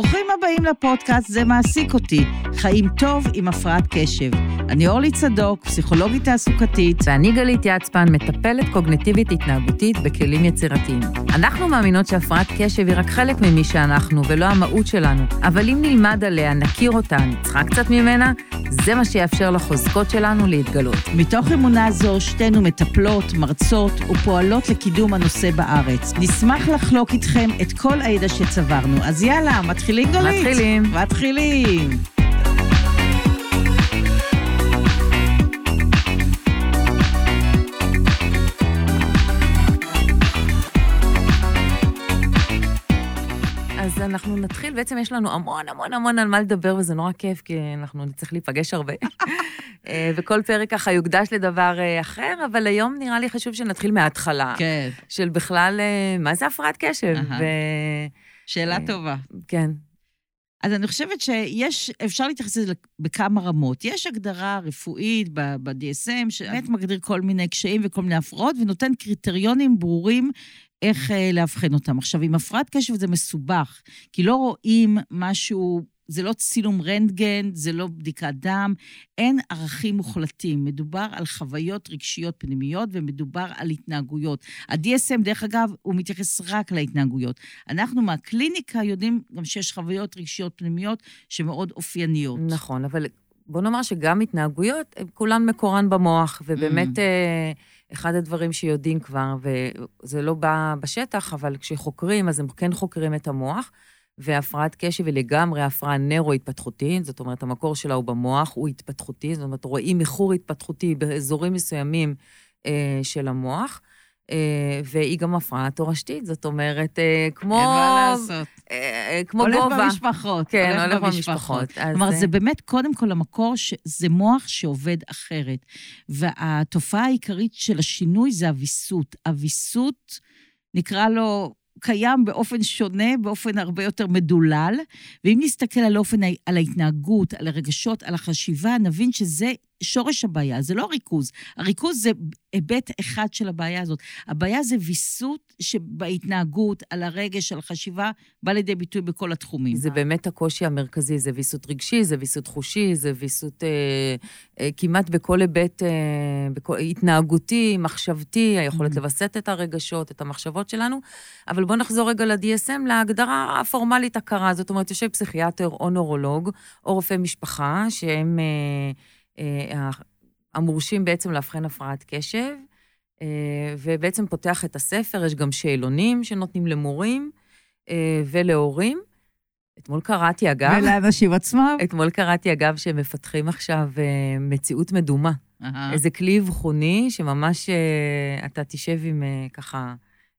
ברוכים הבאים לפודקאסט "זה מעסיק אותי", חיים טוב עם הפרעת קשב. אני אורלי צדוק, פסיכולוגית תעסוקתית. ואני גלית יצפן, מטפלת קוגנטיבית התנהגותית בכלים יצירתיים. אנחנו מאמינות שהפרעת קשב היא רק חלק ממי שאנחנו, ולא המהות שלנו. אבל אם נלמד עליה, נכיר אותה, נצחק קצת ממנה, זה מה שיאפשר לחוזקות שלנו להתגלות. מתוך אמונה זו, שתינו מטפלות, מרצות ופועלות לקידום הנושא בארץ. נשמח לחלוק איתכם את כל הידע שצברנו. אז יאללה, מתחילים גלית? מתחילים. מתחילים. אז אנחנו נתחיל, בעצם יש לנו המון המון המון על מה לדבר, וזה נורא כיף, כי אנחנו נצטרך להיפגש הרבה. אה, וכל פרק ככה יוקדש לדבר אה, אחר, אבל היום נראה לי חשוב שנתחיל מההתחלה. כן. של בכלל, אה, מה זה הפרעת קשב? ו... שאלה טובה. כן. אז אני חושבת שיש, אפשר להתייחס לזה בכמה רמות. יש הגדרה רפואית ב-DSM, שבאמת מגדיר כל מיני קשיים וכל מיני הפרעות, ונותן קריטריונים ברורים איך אה, לאבחן אותם. עכשיו, עם הפרעת קשב זה מסובך, כי לא רואים משהו, זה לא צילום רנטגן, זה לא בדיקת דם, אין ערכים מוחלטים. מדובר על חוויות רגשיות פנימיות ומדובר על התנהגויות. ה-DSM, דרך אגב, הוא מתייחס רק להתנהגויות. אנחנו מהקליניקה יודעים גם שיש חוויות רגשיות פנימיות שמאוד אופייניות. נכון, אבל בוא נאמר שגם התנהגויות, כולן מקורן במוח, ובאמת Mm. אה, אחד הדברים שיודעים כבר, וזה לא בא בשטח, אבל כשחוקרים, אז הם כן חוקרים את המוח, והפרעת קשב היא לגמרי הפרעה נוירו-התפתחותית, זאת אומרת, המקור שלה הוא במוח, הוא התפתחותי, זאת אומרת, רואים איחור התפתחותי באזורים מסוימים אה, של המוח. אה, והיא גם הפרעה תורשתית, זאת אומרת, אה, כמו... אין מה לעשות. אה, אה, כמו הולך גובה. במשפחות. כן, הולך במשפחות. אז, כלומר, אה, זה באמת, קודם כל, המקור, זה מוח שעובד אחרת. והתופעה העיקרית של השינוי זה הוויסות. הוויסות, נקרא לו, קיים באופן שונה, באופן הרבה יותר מדולל, ואם נסתכל על אופן, על ההתנהגות, על הרגשות, על החשיבה, נבין שזה שורש הבעיה, זה לא ריכוז. הריכוז זה היבט אחד של הבעיה הזאת. הבעיה זה ויסות שבהתנהגות, על הרגש, על החשיבה, בא לידי ביטוי בכל התחומים. זה באמת הקושי המרכזי, זה ויסות רגשי, זה ויסות חושי, זה ויסות אה, אה, כמעט בכל היבט אה, בכל, התנהגותי, מחשבתי, היכולת Mhm. לווסת את הרגשות, את המחשבות שלנו. אבל בואו נחזור רגע ל-DSM, להגדרה הפורמלית הקרה. זאת אומרת, יושב פסיכיאטר או נורולוג, או רופא משפחה, שהם אה, המורשים בעצם לאבחן הפרעת קשב, אה, ובעצם פותח את הספר, יש גם שאלונים שנותנים למורים אה, ולהורים. אתמול קראתי, אגב, ולאנשים עצמם. אתמול קראתי, אגב, שהם מפתחים עכשיו אה, מציאות מדומה. אהה. איזה כלי אבחוני שממש אה, אתה תשב עם אה, ככה,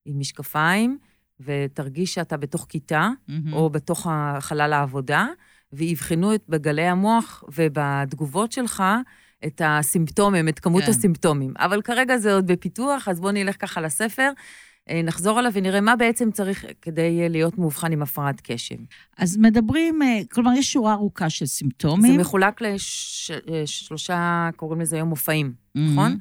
עם משקפיים, ותרגיש שאתה בתוך כיתה, מהמם. או בתוך חלל העבודה, ויבחנו את בגלי המוח ובתגובות שלך את הסימפטומים, את כמות כן. הסימפטומים. אבל כרגע זה עוד בפיתוח, אז בואו נלך ככה לספר, אה, נחזור עליו ונראה מה בעצם צריך כדי אה, להיות מאובחן עם הפרעת קשב. אז מדברים, אה, כלומר, יש שורה ארוכה של סימפטומים. זה מחולק לשלושה, קוראים לזה היום מופעים, נכון?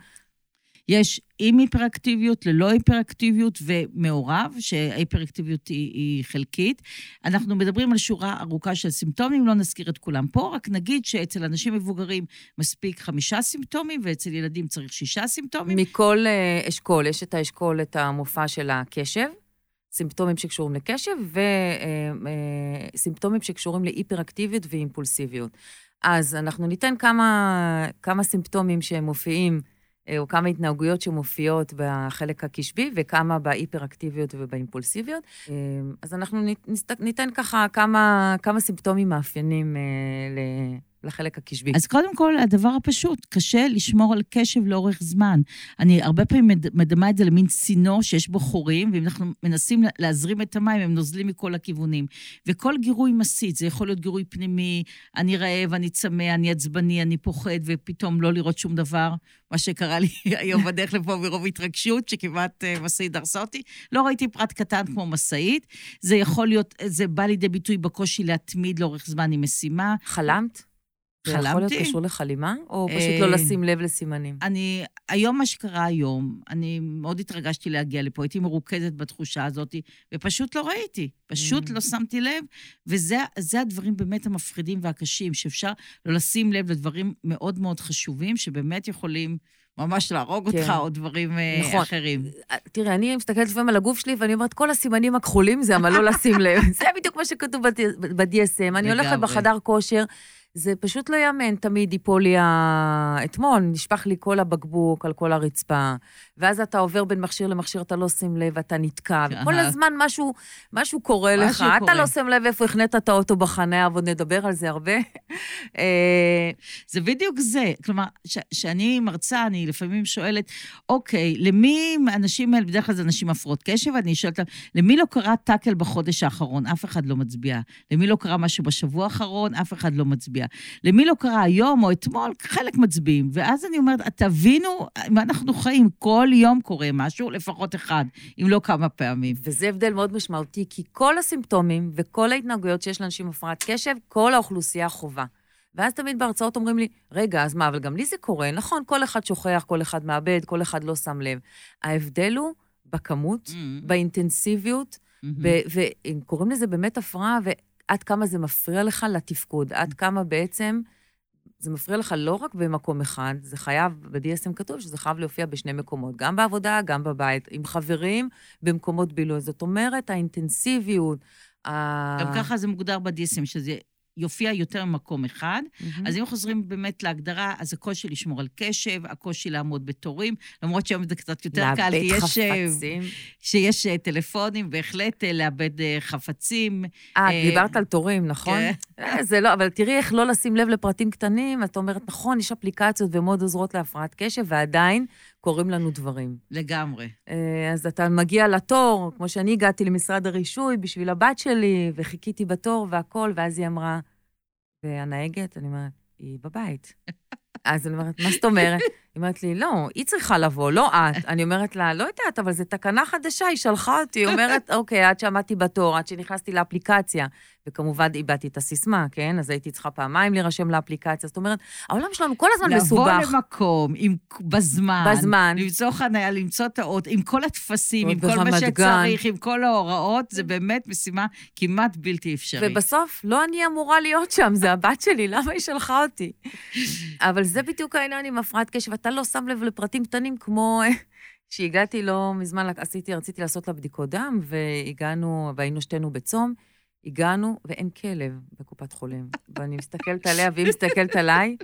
יש עם היפראקטיביות, ללא היפראקטיביות ומעורב, שההיפראקטיביות היא, היא חלקית. אנחנו מדברים על שורה ארוכה של סימפטומים, לא נזכיר את כולם פה, רק נגיד שאצל אנשים מבוגרים מספיק חמישה סימפטומים, ואצל ילדים צריך שישה סימפטומים. מכל אה, אשכול, יש את האשכול, את המופע של הקשב, סימפטומים שקשורים לקשב, וסימפטומים שקשורים להיפראקטיביות ואימפולסיביות. אז אנחנו ניתן כמה, כמה סימפטומים שמופיעים, אה, או כמה התנהגויות שמופיעות בחלק הקשבי, וכמה בהיפראקטיביות ובאימפולסיביות. אה, אז אנחנו ניתן ככה כמה, כמה סימפטומים מאפיינים אה, לחלק הקשבי. אז קודם כל, הדבר הפשוט, קשה לשמור על קשב לאורך זמן. אני הרבה פעמים מד- מדמה את זה למין צינור שיש בו חורים, ואם אנחנו מנסים לה- להזרים את המים, הם נוזלים מכל הכיוונים. וכל גירוי מסית, זה יכול להיות גירוי פנימי, אני רעב, אני צמא, אני עצבני, אני פוחד, ופתאום לא לראות שום דבר, מה שקרה לי היום בדרך לפה מרוב התרגשות, שכמעט uh, משאית דרסה אותי. לא ראיתי פרט קטן כמו משאית. זה יכול להיות, זה בא לידי ביטוי בקושי להתמיד לאורך זמן עם משימה. חלמת? זה יכול להיות חלמתי. קשור לחלימה, או פשוט אה, לא לשים לב לסימנים? אני, היום מה שקרה היום, אני מאוד התרגשתי להגיע לפה, הייתי מרוכזת בתחושה הזאת, ופשוט לא ראיתי, פשוט Mm. לא שמתי לב, וזה זה הדברים באמת המפחידים והקשים, שאפשר לא לשים לב לדברים מאוד מאוד חשובים, שבאמת יכולים ממש להרוג כן. אותך, או דברים אה, נכון. אחרים. תראה, אני מסתכלת לפעמים על הגוף שלי, ואני אומרת, כל הסימנים הכחולים זה אבל לא לשים לב. זה בדיוק מה שכתוב ב-DSM. אני הולכת. בחדר כושר, זה פשוט לא יאמן, תמיד ייפול לי ה... אתמול נשפך לי כל הבקבוק על כל הרצפה, ואז אתה עובר בין מכשיר למכשיר, אתה לא שים לב, אתה נתקע, וכל. הזמן משהו, משהו קורה לך. משהו אתה קורה. לא שם לב איפה החנית את האוטו בחניה, ועוד נדבר על זה הרבה. אה, זה בדיוק זה. כלומר, כשאני מרצה, אני לפעמים שואלת, אוקיי, למי מהאנשים האלה, בדרך כלל זה אנשים הפרעות קשב, אני שואלת אותם, למי לא קרה טאקל בחודש האחרון? אף אחד לא מצביע. למי לא קרה משהו בשבוע האחרון? אף אחד לא מצביע. למי לא קרה היום או אתמול? חלק מצביעים. ואז אני אומרת, תבינו מה אנחנו חיים. כל יום קורה משהו, לפחות אחד, אם לא כמה פעמים. וזה הבדל מאוד משמעותי, כי כל הסימפטומים וכל ההתנהגויות שיש לאנשים עם הפרעת קשב, כל האוכלוסייה חובה. ואז תמיד בהרצאות אומרים לי, רגע, אז מה, אבל גם לי זה קורה. נכון, כל אחד שוכח, כל אחד מאבד, כל אחד לא שם לב. ההבדל הוא בכמות, Mm-hmm. באינטנסיביות, ב- והם קוראים לזה באמת הפרעה, ועד כמה זה מפריע לך לתפקוד, עד כמה בעצם זה מפריע לך לא רק במקום אחד, זה חייב, ב-DSM כתוב שזה חייב להופיע בשני מקומות, גם בעבודה, גם בבית, עם חברים, במקומות בילוי. זאת אומרת, האינטנסיביות. גם ככה זה מוגדר ב-DSM, שזה יופיע יותר ממקום אחד. מהמם. אז אם חוזרים באמת להגדרה, אז הקושי לשמור על קשב, הקושי לעמוד בתורים, למרות שהיום זה קצת יותר קל, כי לאבד יש, אה, חפצים. שיש אה, טלפונים, בהחלט אה, לאבד חפצים. אה, דיברת על תורים, נכון? כן. זה לא, אבל תראי איך לא לשים לב לפרטים קטנים, את אומרת, נכון, יש אפליקציות ומאוד עוזרות להפרעת קשב, ועדיין קורים לנו דברים. לגמרי. אה, אז אתה מגיע לתור, כמו שאני הגעתי למשרד הרישוי בשביל הבת שלי, וחיכיתי בתור והכול, ואז היא אמרה, והנהגת, אני אומרת, היא בבית. אז אני אומרת, מה זאת אומרת? היא אומרת לי, לא, היא צריכה לבוא, לא את. אני אומרת לה, לא יודעת, אבל זו תקנה חדשה, היא שלחה אותי. היא אומרת, אוקיי, עד שעמדתי בתור, עד שנכנסתי לאפליקציה. וכמובן, איבדתי את הסיסמה, כן? אז הייתי צריכה פעמיים להירשם לאפליקציה. זאת אומרת, העולם שלנו כל הזמן מסובך. לבוא למקום, עם, בזמן. בזמן. למצוא חניה, למצוא את האות, עם כל הטפסים, עם כל מה. שצריך, עם כל ההוראות, זה באמת משימה כמעט בלתי אפשרית. ובסוף, לא אני אמורה להיות שם, זה הבת שלי, למה היא שלחה אותי? אבל זה בדיוק העניין עם הפרעת קשב, אתה לא שם לב לפרטים קטנים כמו... שהגעתי לא מזמן, עשיתי, רציתי לעשות לה בדיקות דם, והגענו, והיינו שתינו בצום, הגענו, ואין כלב בקופת חולים. ואני מסתכלת עליה, והיא מסתכלת עליי,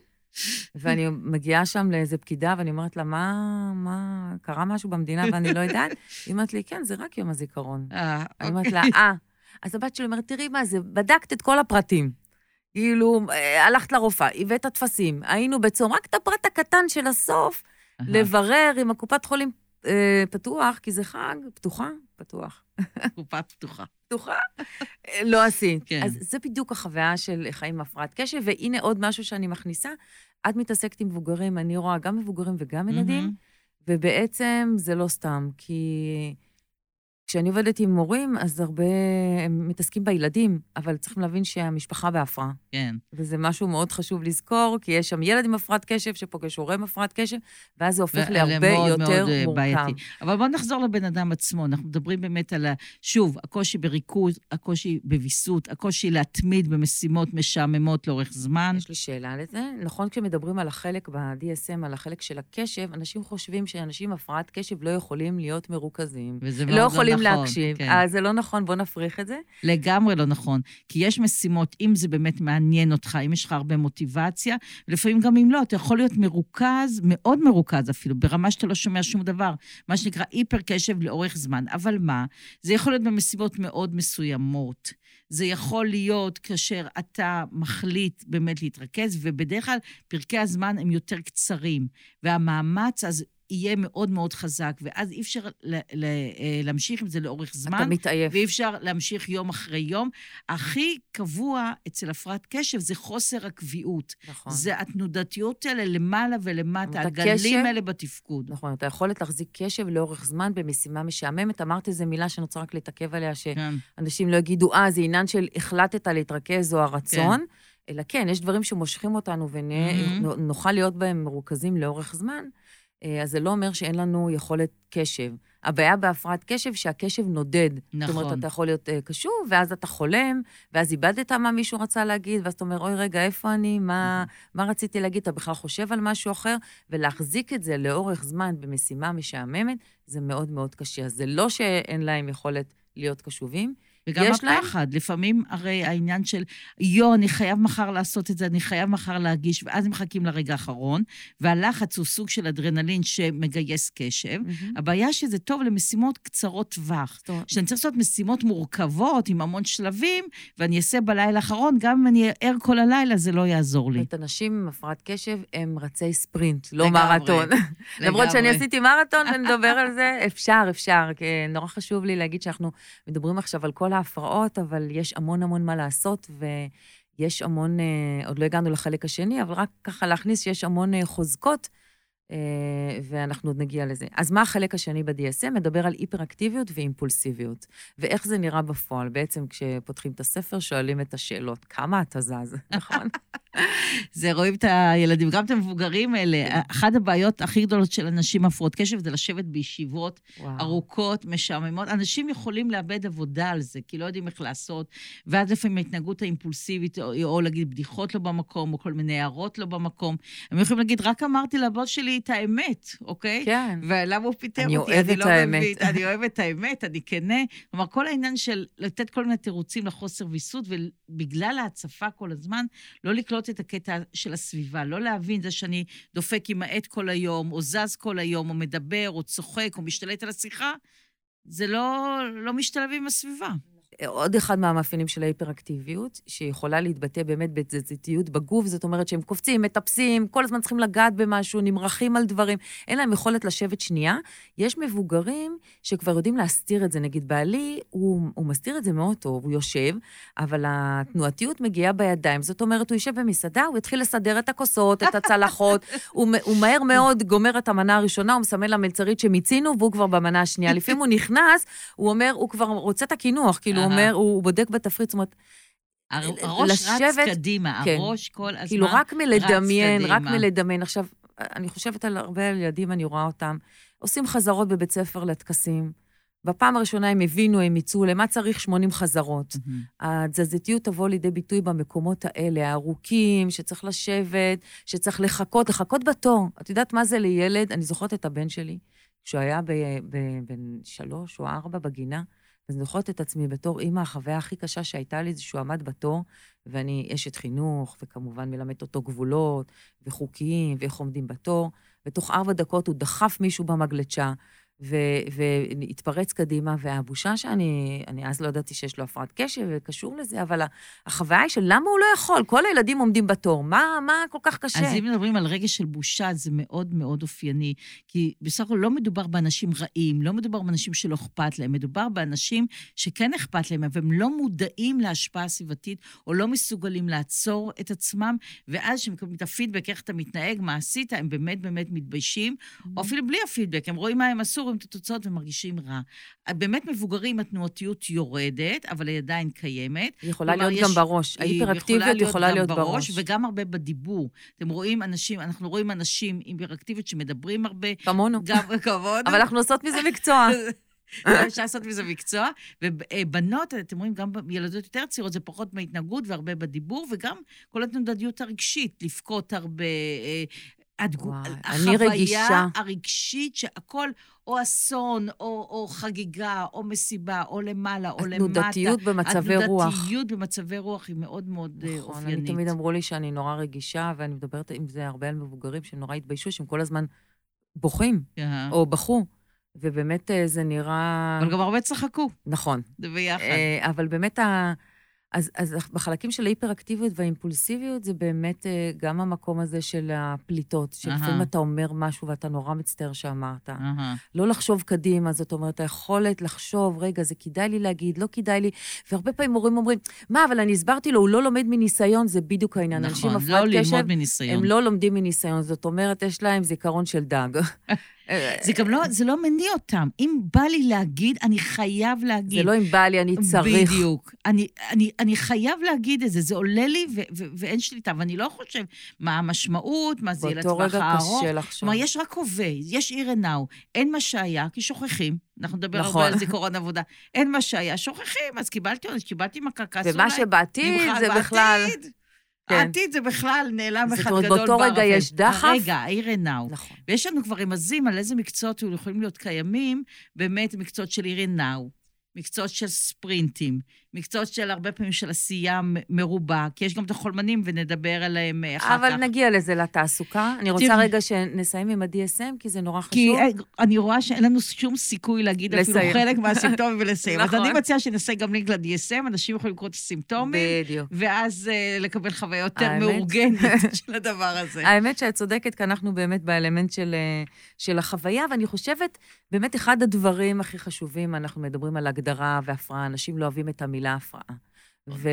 ואני מגיעה שם לאיזה פקידה, ואני אומרת לה, מה, מה, קרה משהו במדינה ואני לא יודעת? היא אומרת לי, כן, זה רק יום הזיכרון. אה, אני אומרת לה, אה. אז הבת שלי אומרת, תראי מה זה, בדקת את כל הפרטים. כאילו, אה, הלכת לרופאה, הבאת טפסים, היינו בצום, רק את הפרט הקטן של הסוף, אהה. לברר אם הקופת חולים אה, פתוח, כי זה חג, פתוחה? פתוח. קופה פתוחה. פתוחה? אה, לא עשית. כן. אז זה בדיוק החוויה של חיים הפרעת קשב, והנה עוד משהו שאני מכניסה. את מתעסקת עם מבוגרים, אני רואה גם מבוגרים וגם ילדים, מהמם. ובעצם זה לא סתם, כי כשאני עובדת עם מורים, אז הרבה, הם מתעסקים בילדים, אבל צריכים להבין שהמשפחה בהפרעה. כן. וזה משהו מאוד חשוב לזכור, כי יש שם ילד עם הפרעת קשב שפוגש הורה עם הפרעת קשב, ואז זה הופך להרבה מאוד יותר מאוד, אה, מורכב. בעייתי. אבל בואו נחזור לבן אדם עצמו. אנחנו מדברים באמת על, ה- שוב, הקושי בריכוז, הקושי בוויסות, הקושי להתמיד במשימות משעממות לאורך זמן. יש לי שאלה לזה. נכון, כשמדברים על החלק ב-DSM, על החלק של הקשב, אנשים חושבים שאנשים עם הפרעת קשב לא יכולים להיות מרוכזים. וזה מאוד לא יכולים נכון. להקשיב. כן. אז זה לא נכון, בוא נפריך את זה. לגמרי לא נכון. כי יש משימות, אם זה באמת מעניין אותך, אם יש לך הרבה מוטיבציה, ולפעמים גם אם לא, אתה יכול להיות מרוכז, מאוד מרוכז אפילו, ברמה שאתה לא שומע שום דבר. מה שנקרא היפר קשב לאורך זמן. אבל מה? זה יכול להיות במשימות מאוד מסוימות. זה יכול להיות כאשר אתה מחליט באמת להתרכז, ובדרך כלל פרקי הזמן הם יותר קצרים, והמאמץ אז יהיה מאוד מאוד חזק, ואז אי אפשר ל- ל- אה, להמשיך עם זה לאורך זמן. אתה מתעייף. ואי אפשר להמשיך יום אחרי יום. הכי קבוע אצל הפרעת קשב זה חוסר הקביעות. נכון. זה התנודתיות האלה למעלה ולמטה, הגלים קשב- האלה בתפקוד. נכון, אתה יכולת להחזיק קשב לאורך זמן במשימה משעממת. אמרת איזו מילה שאני רוצה רק להתעכב עליה, כן. שאנשים לא יגידו, אה, זה עניין של החלטת להתרכז או הרצון, אלא כן, יש דברים שמושכים אותנו ונוכל להיות בהם מרוכזים לאורך זמן, אז זה לא אומר שאין לנו יכולת קשב. הבעיה בהפרעת קשב, שהקשב נודד. נכון. זאת אומרת, אתה יכול להיות uh, קשוב, ואז אתה חולם, ואז איבדת מה מישהו רצה להגיד, ואז אתה אומר, אוי, רגע, איפה אני? מה, מה רציתי להגיד? אתה בכלל חושב על משהו אחר? ולהחזיק את זה לאורך זמן במשימה משעממת, זה מאוד מאוד קשה. אז זה לא שאין להם יכולת להיות קשובים, וגם הפחד, להם... לפעמים הרי העניין של, יו, אני חייב מחר לעשות את זה, אני חייב מחר להגיש, ואז הם מחכים לרגע האחרון, והלחץ הוא סוג של אדרנלין שמגייס קשב. Mm-hmm. הבעיה שזה טוב למשימות קצרות טווח. שאני צריך לעשות משימות מורכבות עם המון שלבים, ואני אעשה בלילה האחרון, גם אם אני ער כל הלילה, זה לא יעזור לי. את אנשים עם הפרעת קשב הם רצי ספרינט, לא לגמרי, מרתון. למרות שאני עשיתי מרתון ונדבר על זה, אפשר, אפשר, נורא חשוב לי להגיד שאנחנו מדברים עכשיו על כל ההפרעות, אבל יש המון המון מה לעשות, ויש המון, אה, עוד לא הגענו לחלק השני, אבל רק ככה להכניס שיש המון אה, חוזקות, אה, ואנחנו עוד נגיע לזה. אז מה החלק השני ב-DSM? מדבר על היפראקטיביות ואימפולסיביות. ואיך זה נראה בפועל? בעצם כשפותחים את הספר, שואלים את השאלות, כמה אתה זז, נכון? זה רואים את הילדים, גם את המבוגרים האלה. אחת הבעיות הכי גדולות של אנשים הפרעות קשב זה לשבת בישיבות וואו. ארוכות, משעממות. אנשים יכולים לאבד עבודה על זה, כי לא יודעים איך לעשות, ואז לפעמים ההתנהגות האימפולסיבית, או, או להגיד בדיחות לא במקום, או כל מיני הערות לא במקום. הם יכולים להגיד, רק אמרתי לבוס שלי את האמת, אוקיי? כן. ולמה הוא פיטר אותי? אני אוהבת את לא האמת. מבין, אני אוהבת את האמת, אני כנה. כלומר, כל העניין של לתת כל מיני תירוצים לחוסר ויסות, ובגלל ההצפה כל הזמן, לא לקלוט לראות את הקטע של הסביבה, לא להבין זה שאני דופק עם העט כל היום, או זז כל היום, או מדבר, או צוחק, או משתלט על השיחה, זה לא, לא משתלב עם הסביבה. עוד אחד מהמאפיינים של ההיפראקטיביות, שיכולה להתבטא באמת בתזזיתיות בגוף, זאת אומרת שהם קופצים, מטפסים, כל הזמן צריכים לגעת במשהו, נמרחים על דברים, אין להם יכולת לשבת שנייה. יש מבוגרים שכבר יודעים להסתיר את זה. נגיד, בעלי, הוא, הוא מסתיר את זה מאוד טוב, הוא יושב, אבל התנועתיות מגיעה בידיים. זאת אומרת, הוא יושב במסעדה, הוא יתחיל לסדר את הכוסות, את הצלחות, הוא, הוא מהר מאוד גומר את המנה הראשונה, הוא מסמן למלצרית שמיצינו, והוא כבר במנה השנייה. לפעמים הוא נכנס, הוא אומר, הוא כבר רוצה את הקינוח, כאילו, אומר, הוא בודק בתפריט, זאת אומרת... הראש לשבת, רץ קדימה, כן. הראש כל הזמן כאילו, רק מלדמיין, רק מלדמיין. עכשיו, אני חושבת על הרבה ילדים, אני רואה אותם, עושים חזרות בבית ספר לטקסים. בפעם הראשונה הם הבינו, הם יצאו, למה צריך 80 חזרות? Mm-hmm. התזזיתיות תבוא לידי ביטוי במקומות האלה, הארוכים, שצריך לשבת, שצריך לחכות, לחכות בתור. את יודעת מה זה לילד? אני זוכרת את הבן שלי, כשהוא היה בן שלוש או ארבע בגינה, זוכרת את עצמי בתור אימא, החוויה הכי קשה שהייתה לי זה שהוא עמד בתור, ואני אשת חינוך, וכמובן מלמדת אותו גבולות, וחוקים, ואיך עומדים בתור. ותוך ארבע דקות הוא דחף מישהו במגלצ'ה, והתפרץ קדימה, והבושה שאני, אני אז לא ידעתי שיש לו הפרעת קשב וקשור לזה, אבל החוויה היא של למה הוא לא יכול? כל הילדים עומדים בתור, מה, מה כל כך קשה? אז אם מדברים על רגש של בושה, זה מאוד מאוד אופייני, כי בסך הכל לא מדובר באנשים רעים, לא מדובר באנשים שלא אכפת להם, מדובר באנשים שכן אכפת להם, אבל הם לא מודעים להשפעה הסביבתית, או לא מסוגלים לעצור את עצמם, ואז כשהם מקבלים את הפידבק, איך אתה מתנהג, מה עשית, הם באמת באמת מתביישים, או mm-hmm. אפילו בלי הפידבק, הם רואים מה הם עשו, רואים את התוצאות ומרגישים רע. באמת מבוגרים, התנועתיות יורדת, אבל היא עדיין קיימת. היא יכולה להיות יש, גם בראש. ההיפראקטיביות יכולה להיות בראש. בראש. וגם הרבה בדיבור. אתם רואים אנשים, אנחנו רואים אנשים עם היפראקטיביות שמדברים הרבה. כמונו. גם כמונו. אבל אנחנו עושות מזה מקצוע. אפשר לעשות מזה מקצוע. ובנות, אתם רואים, גם ילדות יותר צעירות, זה פחות מהתנהגות והרבה בדיבור, וגם כל התנודדיות הרגשית, לבכות הרבה, אה, הדגו... החוויה הרגשית שהכל או אסון, או, או חגיגה, או מסיבה, או למעלה, או למטה. התנודתיות במצבי רוח. התנודתיות במצבי רוח היא מאוד מאוד אה, נכון, אופיינית. אני תמיד אמרו לי שאני נורא רגישה, ואני מדברת עם זה הרבה על מבוגרים שנורא התביישו, שהם כל הזמן בוכים, yeah. או בכו. ובאמת אה, זה נראה... אבל גם הרבה צחקו. נכון. זה ביחד. אה, אבל באמת ה... אז, אז בחלקים של ההיפראקטיביות והאימפולסיביות, זה באמת אה, גם המקום הזה של הפליטות, שלפעמים אתה אומר משהו ואתה נורא מצטער שאמרת. לא לחשוב קדימה, זאת אומרת, היכולת לחשוב, רגע, זה כדאי לי להגיד, לא כדאי לי, והרבה פעמים הורים אומרים, מה, אבל אני הסברתי לו, הוא לא לומד מניסיון, זה בדיוק העניין. נכון, לא ללמוד מניסיון. הם לא לומדים מניסיון, זאת אומרת, יש להם זיכרון של דג. זה גם לא, זה לא מניע אותם. אם בא לי להגיד, אני חייב להגיד. זה לא אם בא לי, אני צריך. בדיוק. אני, אני, אני חייב להגיד את זה, זה עולה לי ו- ו- ואין שליטה, ואני לא חושב מה המשמעות, מה זה יהיה לטווח הארוך. באותו רגע קשה לחשוב. כלומר, יש רק הווה, יש עיר עינאו, אין מה שהיה, כי שוכחים. אנחנו נדבר נכון. הרבה על זיכרון עבודה. אין מה שהיה, שוכחים, אז קיבלתי עונש, קיבלתי מכה, כעסו ומה שבעתיד זה בכלל... כן. העתיד זה בכלל נעלם זאת אחד אומרת, גדול באותו רגע. יש דחף? הרגע, העיר עינאו. נכון. ויש לנו כבר רמזים על איזה מקצועות יכולים להיות קיימים, באמת מקצועות של עיר עינאו, מקצועות של ספרינטים, מקצועות של הרבה פעמים של עשייה מרובה, כי יש גם את החולמנים ונדבר עליהם אה, אחר אבל כך. נגיע לזה לתעסוקה. אני רוצה תראי. רגע שנסיים עם ה-DSM, כי זה נורא כי חשוב. אה, אני רואה שאין לנו שום סיכוי להגיד אפילו לסיים. חלק מהסימפטומים ולסיים. אז נכון. אני מציעה שנעשה גם לינק ל-DSM, אנשים יכולים לקרוא את הסימפטומים, בדיוק. ואז אה, לקבל חוויה יותר האמת- מאורגנת של הדבר הזה. האמת שאת צודקת, כי אנחנו באמת באלמנט של, של החוויה, ואני חושבת, באמת אחד הדברים הכי חשובים, אנחנו מדברים על הגדרה והפרעה, אנשים לא אוהבים את המילה הפרעה. ו-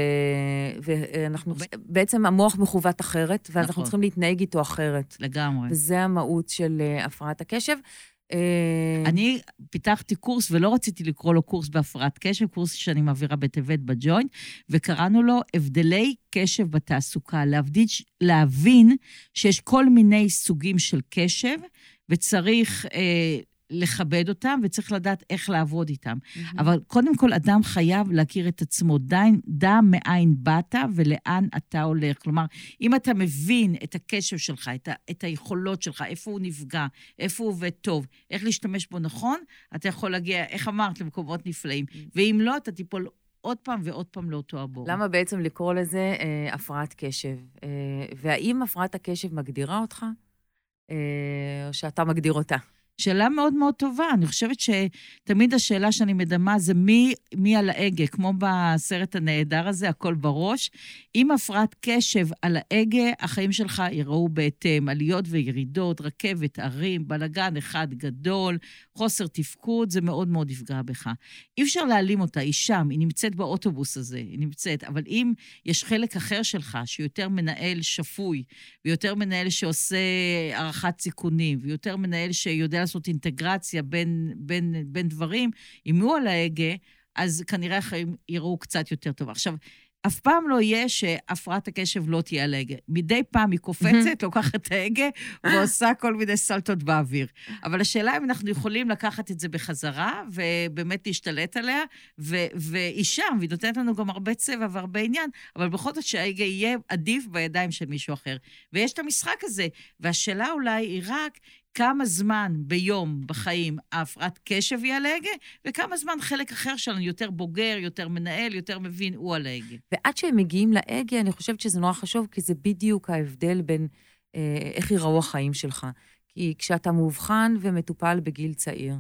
ואנחנו, בעצם המוח מכוות אחרת, ואז אנחנו נכון. צריכים להתנהג איתו אחרת. לגמרי. וזה המהות של אה, הפרעת הקשב. אה, אני פיתחתי קורס, ולא רציתי לקרוא לו קורס בהפרעת קשב, קורס שאני מעבירה בטבת בג'וינט, וקראנו לו הבדלי קשב בתעסוקה. להבדיל, להבין שיש כל מיני סוגים של קשב, וצריך אה, לכבד אותם, וצריך לדעת איך לעבוד איתם. אבל קודם כל, אדם חייב להכיר את עצמו. דע, דע מאין באת ולאן אתה הולך. כלומר, אם אתה מבין את הקשב שלך, את, ה, את היכולות שלך, איפה הוא נפגע, איפה הוא עובד טוב, איך להשתמש בו נכון, אתה יכול להגיע, איך אמרת, למקומות נפלאים. ואם לא, אתה תיפול עוד פעם ועוד פעם לאותו הבור. למה בעצם לקרוא לזה אה, הפרעת קשב? אה, והאם הפרעת הקשב מגדירה אותך, אה, או שאתה מגדיר אותה? שאלה מאוד מאוד טובה. אני חושבת שתמיד השאלה שאני מדמה זה מי, מי על ההגה, כמו בסרט הנהדר הזה, הכל בראש. עם הפרעת קשב על ההגה, החיים שלך ייראו בהתאם. עליות וירידות, רכבת, ערים, בלגן אחד גדול, חוסר תפקוד, זה מאוד מאוד יפגע בך. אי אפשר להעלים אותה, היא שם, היא נמצאת באוטובוס הזה, היא נמצאת. אבל אם יש חלק אחר שלך, שיותר מנהל שפוי, ויותר מנהל שעושה הערכת סיכונים, ויותר מנהל שיודע לעשות אינטגרציה בין, בין, בין דברים, אם הוא על ההגה, אז כנראה החיים יראו קצת יותר טוב. עכשיו, אף פעם לא יהיה שהפרעת הקשב לא תהיה על ההגה. מדי פעם היא קופצת, לוקחת את ההגה ועושה כל מיני סלטות באוויר. אבל השאלה אם אנחנו יכולים לקחת את זה בחזרה, ובאמת להשתלט עליה, ו- והיא שם, והיא נותנת לנו גם הרבה צבע והרבה עניין, אבל בכל זאת שההגה יהיה עדיף בידיים של מישהו אחר. ויש את המשחק הזה, והשאלה אולי היא רק כמה זמן ביום בחיים ההפרעת קשב היא על ההגה, וכמה זמן חלק אחר שלנו, יותר בוגר, יותר מנהל, יותר מבין, הוא על ההגה. ועד שהם מגיעים להגה, אני חושבת שזה נורא חשוב, כי זה בדיוק ההבדל בין אה, איך ייראו החיים שלך. כי כשאתה מאובחן ומטופל בגיל צעיר,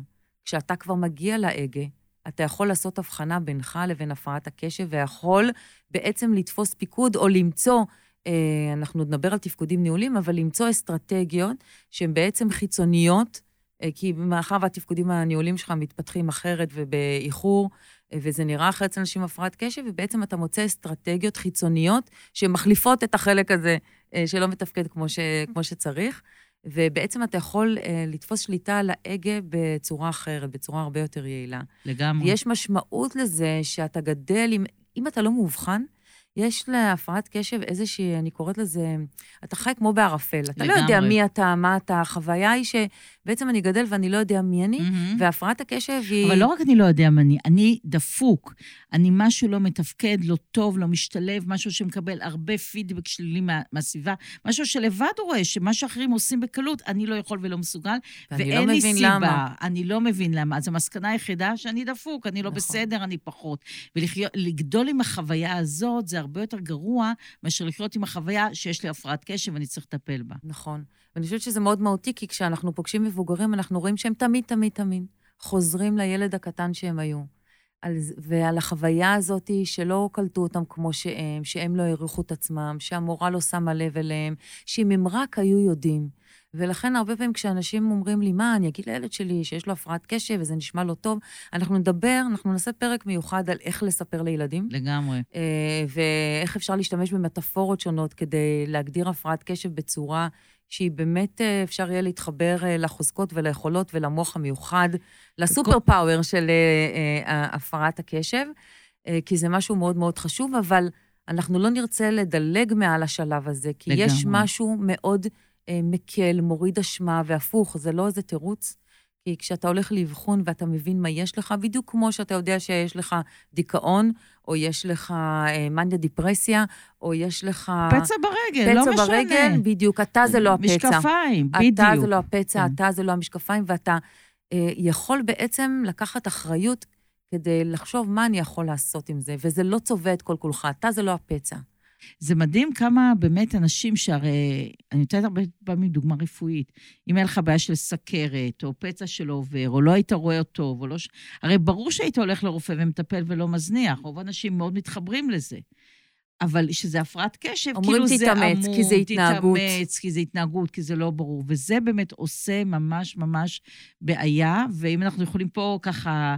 כשאתה כבר מגיע להגה, אתה יכול לעשות הבחנה בינך לבין הפרעת הקשב, ויכול בעצם לתפוס פיקוד או למצוא, אנחנו עוד נדבר על תפקודים ניהולים, אבל למצוא אסטרטגיות שהן בעצם חיצוניות, אה, כי מאחר והתפקודים הניהולים שלך מתפתחים אחרת ובאיחור, אה, וזה נראה אחרת אצל אנשים עם הפרעת קשב, ובעצם אתה מוצא אסטרטגיות חיצוניות שמחליפות את החלק הזה אה, שלא מתפקד כמו, ש, כמו שצריך, ובעצם אתה יכול אה, לתפוס שליטה על ההגה בצורה אחרת, בצורה הרבה יותר יעילה. לגמרי. יש משמעות לזה שאתה גדל, אם, אם אתה לא מאובחן, יש להפרעת קשב איזושהי, אני קוראת לזה, אתה חי כמו בערפל. אתה לא יודע לגמרי. מי אתה, מה אתה, החוויה היא שבעצם אני גדל ואני לא יודע מי אני, מהמם. והפרעת הקשב היא... אבל לא רק אני לא יודע מה אני, אני דפוק. אני משהו לא מתפקד, לא טוב, לא משתלב, משהו שמקבל הרבה פידבק שלילי מה, מהסביבה, משהו שלבד הוא רואה, שמה שאחרים עושים בקלות, אני לא יכול ולא מסוגל, לא ואין לי מבין סיבה. למה. אני לא מבין למה. אז המסקנה היחידה שאני דפוק, אני לא נכון. בסדר, אני פחות. ולגדול עם החוויה הזאת זה הרבה יותר גרוע מאשר לחיות עם החוויה שיש לי הפרעת קשב ואני צריך לטפל בה. נכון. ואני חושבת שזה מאוד מהותי, כי כשאנחנו פוגשים מבוגרים, אנחנו רואים שהם תמיד, תמיד, תמיד חוזרים לילד הקטן שהם היו. על, ועל החוויה הזאת שלא קלטו אותם כמו שהם, שהם לא העריכו את עצמם, שהמורה לא שמה לב אליהם, שאם הם רק היו יודעים. ולכן הרבה פעמים כשאנשים אומרים לי, מה, אני אגיד לילד שלי שיש לו הפרעת קשב וזה נשמע לא טוב, אנחנו נדבר, אנחנו נעשה פרק מיוחד על איך לספר לילדים. לגמרי. אה, ואיך אפשר להשתמש במטאפורות שונות כדי להגדיר הפרעת קשב בצורה שהיא באמת, אה, אפשר יהיה להתחבר אה, לחוזקות וליכולות ולמוח המיוחד, לסופר פאוור של הפרעת הקשב, כי זה משהו מאוד מאוד חשוב, אבל אנחנו לא נרצה לדלג מעל השלב הזה, כי לגמרי. יש משהו מאוד מקל, מוריד אשמה והפוך, זה לא איזה תירוץ. כי כשאתה הולך לאבחון ואתה מבין מה יש לך, בדיוק כמו שאתה יודע שיש לך דיכאון, או יש לך אה, מניה דיפרסיה, או יש לך... פצע ברגל, פצע לא משנה. פצע ברגל, בדיוק. אתה זה לא הפצע. משקפיים, בדיוק. אתה זה לא הפצע, כן. אתה זה לא המשקפיים, ואתה אה, יכול בעצם לקחת אחריות כדי לחשוב מה אני יכול לעשות עם זה, וזה לא צובע את כל כולך, אתה זה לא הפצע. זה מדהים כמה באמת אנשים שהרי, אני נותנת הרבה פעמים דוגמה רפואית, אם אין לך בעיה של סכרת, או פצע שלא עובר, או לא היית רואה טוב, או לא... הרי ברור שהיית הולך לרופא ומטפל ולא מזניח, רוב האנשים מאוד מתחברים לזה. אבל שזה הפרעת קשב, כאילו זה עמוד, אומרים תתאמץ, כי זה התנהגות. תתאמץ, כי זה התנהגות, כי זה לא ברור. וזה באמת עושה ממש ממש בעיה, ואם אנחנו יכולים פה ככה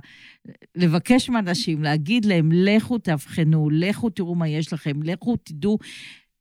לבקש מאנשים, להגיד להם, לכו תאבחנו, לכו תראו מה יש לכם, לכו תדעו.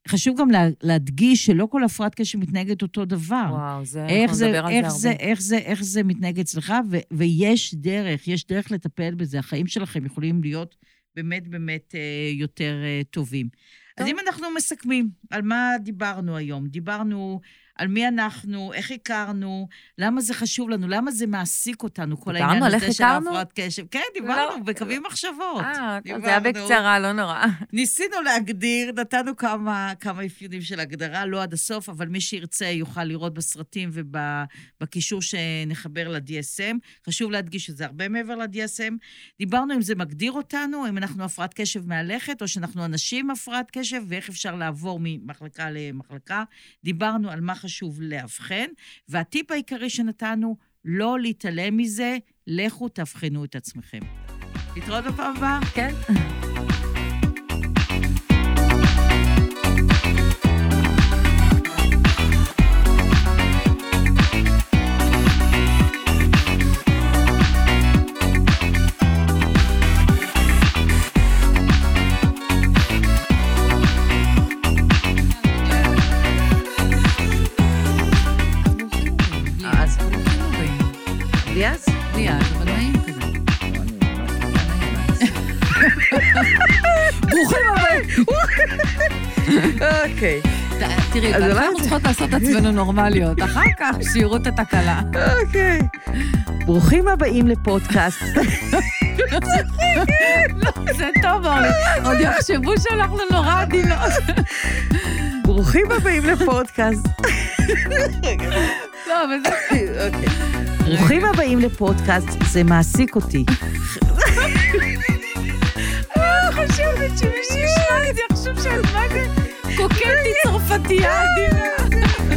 חשוב גם להדגיש שלא כל הפרעת קשב מתנהגת אותו דבר. וואו, זה, אנחנו נדבר על זה הרבה. איך זה, איך זה מתנהג אצלך, ו, ויש דרך, יש דרך לטפל בזה. החיים שלכם יכולים להיות באמת באמת אה, יותר אה, טובים. טוב. אז אם אנחנו מסכמים, על מה דיברנו היום? דיברנו על מי אנחנו, איך הכרנו, למה זה חשוב לנו, למה זה מעסיק אותנו, כל העניין הזה של ההפרעת קשב. כן, דיברנו, לא. בקווים מחשבות. אה, זה היה בקצרה, לא נורא. ניסינו להגדיר, נתנו כמה, כמה אפיונים של הגדרה, לא עד הסוף, אבל מי שירצה יוכל לראות בסרטים ובקישור שנחבר ל-DSM. חשוב להדגיש שזה הרבה מעבר ל-DSM. דיברנו אם זה מגדיר אותנו, אם אנחנו הפרעת קשב מהלכת, או שאנחנו אנשים הפרעת קשב, ואיך אפשר לעבור ממחלקה למחלקה. דיברנו על מה חשוב לאבחן, והטיפ העיקרי שנתנו, לא להתעלם מזה, לכו תאבחנו את עצמכם. להתראות בפעם הבאה? כן. אוקיי. תראי, אנחנו צריכות לעשות את עצמנו נורמליות, אחר כך שיראו את התקלה. אוקיי. ברוכים הבאים לפודקאסט. זה טוב, אורלי. עוד יחשבו שאנחנו נורא עדינות. ברוכים הבאים לפודקאסט. לא, אבל זה... אוקיי. ברוכים הבאים לפודקאסט, זה מעסיק אותי. יחשוב שאת מה זה? קוקטי צרפתייה אדירה.